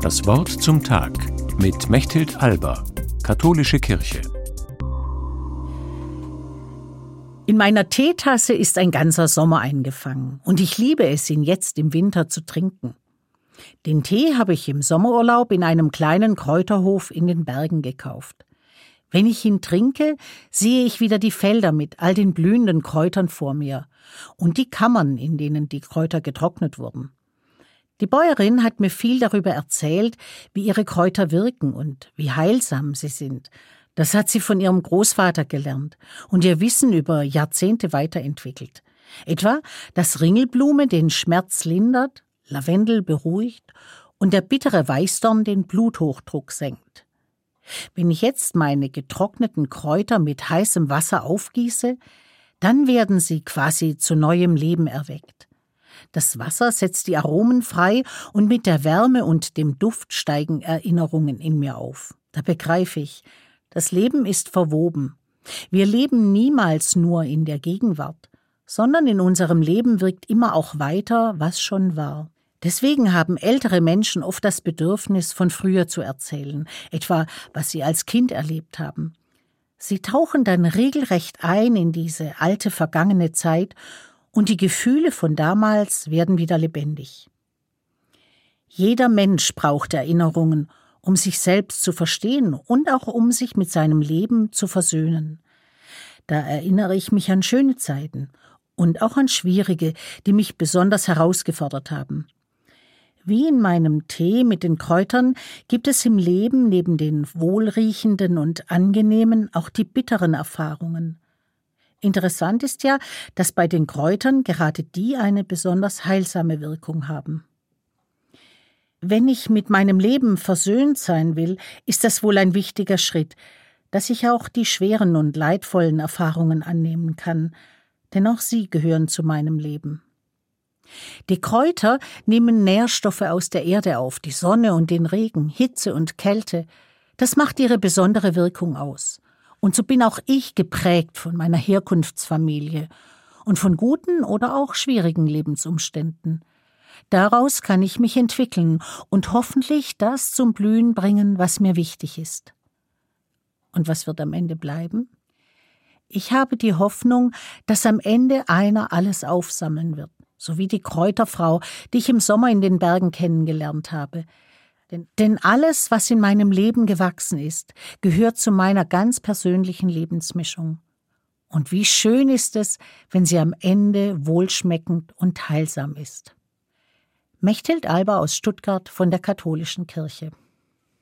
Das Wort zum Tag mit Mechthild Alba, Katholische Kirche. In meiner Teetasse ist ein ganzer Sommer eingefangen und ich liebe es, ihn jetzt im Winter zu trinken. Den Tee habe ich im Sommerurlaub in einem kleinen Kräuterhof in den Bergen gekauft. Wenn ich ihn trinke, sehe ich wieder die Felder mit all den blühenden Kräutern vor mir und die Kammern, in denen die Kräuter getrocknet wurden. Die Bäuerin hat mir viel darüber erzählt, wie ihre Kräuter wirken und wie heilsam sie sind. Das hat sie von ihrem Großvater gelernt und ihr Wissen über Jahrzehnte weiterentwickelt. Etwa, dass Ringelblume den Schmerz lindert, Lavendel beruhigt und der bittere Weißdorn den Bluthochdruck senkt. Wenn ich jetzt meine getrockneten Kräuter mit heißem Wasser aufgieße, dann werden sie quasi zu neuem Leben erweckt. Das Wasser setzt die Aromen frei und mit der Wärme und dem Duft steigen Erinnerungen in mir auf. Da begreife ich, das Leben ist verwoben. Wir leben niemals nur in der Gegenwart, sondern in unserem Leben wirkt immer auch weiter, was schon war. Deswegen haben ältere Menschen oft das Bedürfnis, von früher zu erzählen, etwa was sie als Kind erlebt haben. Sie tauchen dann regelrecht ein in diese alte vergangene Zeit und die Gefühle von damals werden wieder lebendig. Jeder Mensch braucht Erinnerungen, um sich selbst zu verstehen und auch um sich mit seinem Leben zu versöhnen. Da erinnere ich mich an schöne Zeiten und auch an schwierige, die mich besonders herausgefordert haben. Wie in meinem Tee mit den Kräutern gibt es im Leben neben den wohlriechenden und angenehmen auch die bitteren Erfahrungen. Interessant ist ja, dass bei den Kräutern gerade die eine besonders heilsame Wirkung haben. Wenn ich mit meinem Leben versöhnt sein will, ist das wohl ein wichtiger Schritt, dass ich auch die schweren und leidvollen Erfahrungen annehmen kann, denn auch sie gehören zu meinem Leben. Die Kräuter nehmen Nährstoffe aus der Erde auf, die Sonne und den Regen, Hitze und Kälte. Das macht ihre besondere Wirkung aus. Und so bin auch ich geprägt von meiner Herkunftsfamilie und von guten oder auch schwierigen Lebensumständen. Daraus kann ich mich entwickeln und hoffentlich das zum Blühen bringen, was mir wichtig ist. Und was wird am Ende bleiben? Ich habe die Hoffnung, dass am Ende einer alles aufsammeln wird, so wie die Kräuterfrau, die ich im Sommer in den Bergen kennengelernt habe, denn, denn alles, was in meinem Leben gewachsen ist, gehört zu meiner ganz persönlichen Lebensmischung. Und wie schön ist es, wenn sie am Ende wohlschmeckend und heilsam ist. Mechthild Alba aus Stuttgart von der Katholischen Kirche.